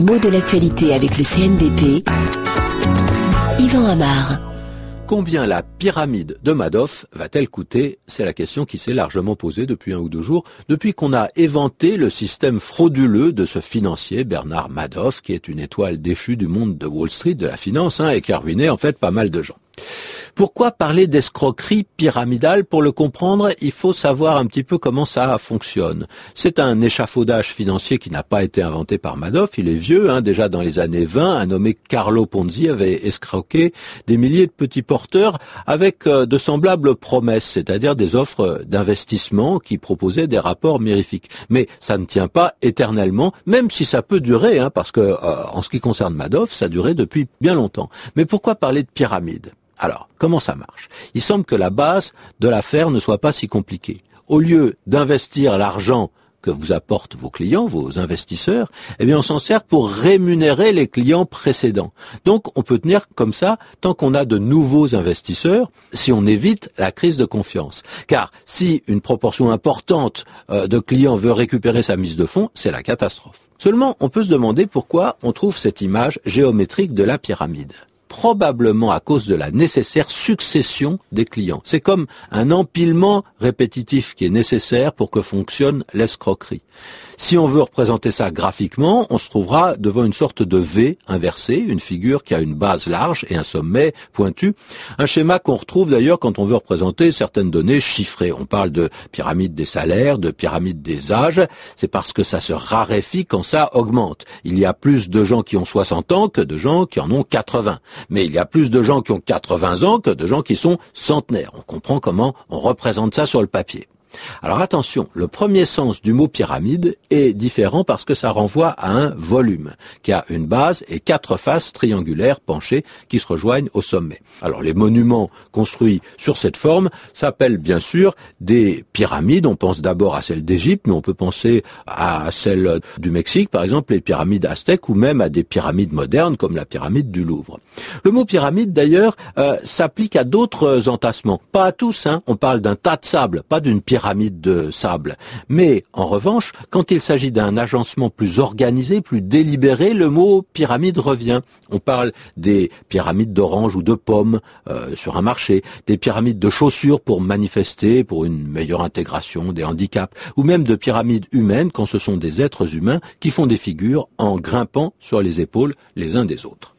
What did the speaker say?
Les mots de l'actualité avec le CNDP. Yvan Amar. Combien la pyramide de Madoff va-t-elle coûter? C'est la question qui s'est largement posée depuis un ou deux jours, depuis qu'on a éventé le système frauduleux de ce financier Bernard Madoff, qui est une étoile déchue du monde de Wall Street, de la finance, hein, et qui a ruiné en fait pas mal de gens. Pourquoi parler d'escroquerie pyramidale Pour le comprendre, il faut savoir un petit peu comment ça fonctionne. C'est un échafaudage financier qui n'a pas été inventé par Madoff, il est vieux, hein, déjà dans les années 20, un nommé Carlo Ponzi avait escroqué des milliers de petits porteurs avec euh, de semblables promesses, c'est-à-dire des offres d'investissement qui proposaient des rapports mirifiques. Mais ça ne tient pas éternellement, même si ça peut durer, hein, parce que euh, en ce qui concerne Madoff, ça duré depuis bien longtemps. Mais pourquoi parler de pyramide? Alors, comment ça marche? Il semble que la base de l'affaire ne soit pas si compliquée. Au lieu d'investir l'argent que vous apportent vos clients, vos investisseurs, eh bien on s'en sert pour rémunérer les clients précédents. Donc on peut tenir comme ça tant qu'on a de nouveaux investisseurs, si on évite la crise de confiance. Car si une proportion importante euh, de clients veut récupérer sa mise de fonds, c'est la catastrophe. Seulement, on peut se demander pourquoi on trouve cette image géométrique de la pyramide probablement à cause de la nécessaire succession des clients. C'est comme un empilement répétitif qui est nécessaire pour que fonctionne l'escroquerie. Si on veut représenter ça graphiquement, on se trouvera devant une sorte de V inversé, une figure qui a une base large et un sommet pointu. Un schéma qu'on retrouve d'ailleurs quand on veut représenter certaines données chiffrées. On parle de pyramide des salaires, de pyramide des âges. C'est parce que ça se raréfie quand ça augmente. Il y a plus de gens qui ont 60 ans que de gens qui en ont 80. Mais il y a plus de gens qui ont 80 ans que de gens qui sont centenaires. On comprend comment on représente ça sur le papier. Alors attention, le premier sens du mot pyramide est différent parce que ça renvoie à un volume qui a une base et quatre faces triangulaires penchées qui se rejoignent au sommet. Alors les monuments construits sur cette forme s'appellent bien sûr des pyramides. On pense d'abord à celles d'Égypte, mais on peut penser à celles du Mexique, par exemple les pyramides aztèques ou même à des pyramides modernes comme la pyramide du Louvre. Le mot pyramide d'ailleurs euh, s'applique à d'autres entassements, pas à tous. Hein. On parle d'un tas de sable, pas d'une pyramide pyramide de sable. Mais en revanche, quand il s'agit d'un agencement plus organisé, plus délibéré, le mot pyramide revient. On parle des pyramides d'oranges ou de pommes euh, sur un marché, des pyramides de chaussures pour manifester, pour une meilleure intégration des handicaps, ou même de pyramides humaines quand ce sont des êtres humains qui font des figures en grimpant sur les épaules les uns des autres.